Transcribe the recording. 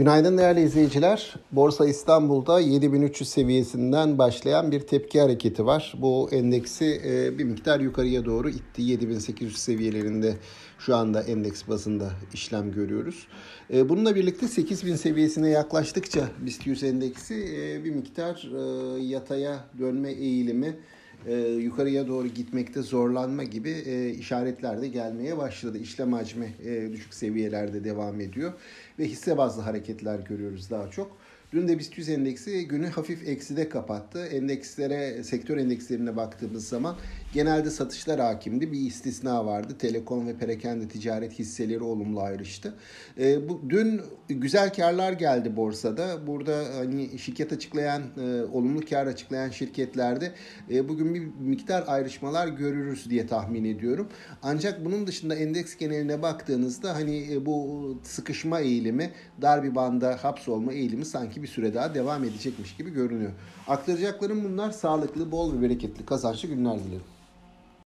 Günaydın değerli izleyiciler. Borsa İstanbul'da 7300 seviyesinden başlayan bir tepki hareketi var. Bu endeksi e, bir miktar yukarıya doğru itti. 7800 seviyelerinde şu anda endeks bazında işlem görüyoruz. E, bununla birlikte 8000 seviyesine yaklaştıkça BIST 100 endeksi e, bir miktar yataya dönme eğilimi e, yukarıya doğru gitmekte zorlanma gibi e, işaretler de gelmeye başladı. İşlem hacmi e, düşük seviyelerde devam ediyor ve hisse bazlı hareketler görüyoruz daha çok. Dün de BIST 100 endeksi günü hafif ekside kapattı. Endekslere, sektör endekslerine baktığımız zaman genelde satışlar hakimdi. Bir istisna vardı. Telekom ve perakende ticaret hisseleri olumlu ayrıştı. E, bu dün güzel karlar geldi borsada. Burada hani şirket açıklayan, e, olumlu kar açıklayan şirketlerde e, bugün bir miktar ayrışmalar görürüz diye tahmin ediyorum. Ancak bunun dışında endeks geneline baktığınızda hani e, bu sıkışma eğilimi, dar bir banda hapsolma eğilimi sanki bir süre daha devam edecekmiş gibi görünüyor. Aktaracaklarım bunlar sağlıklı, bol ve bereketli, kazançlı günler dilerim.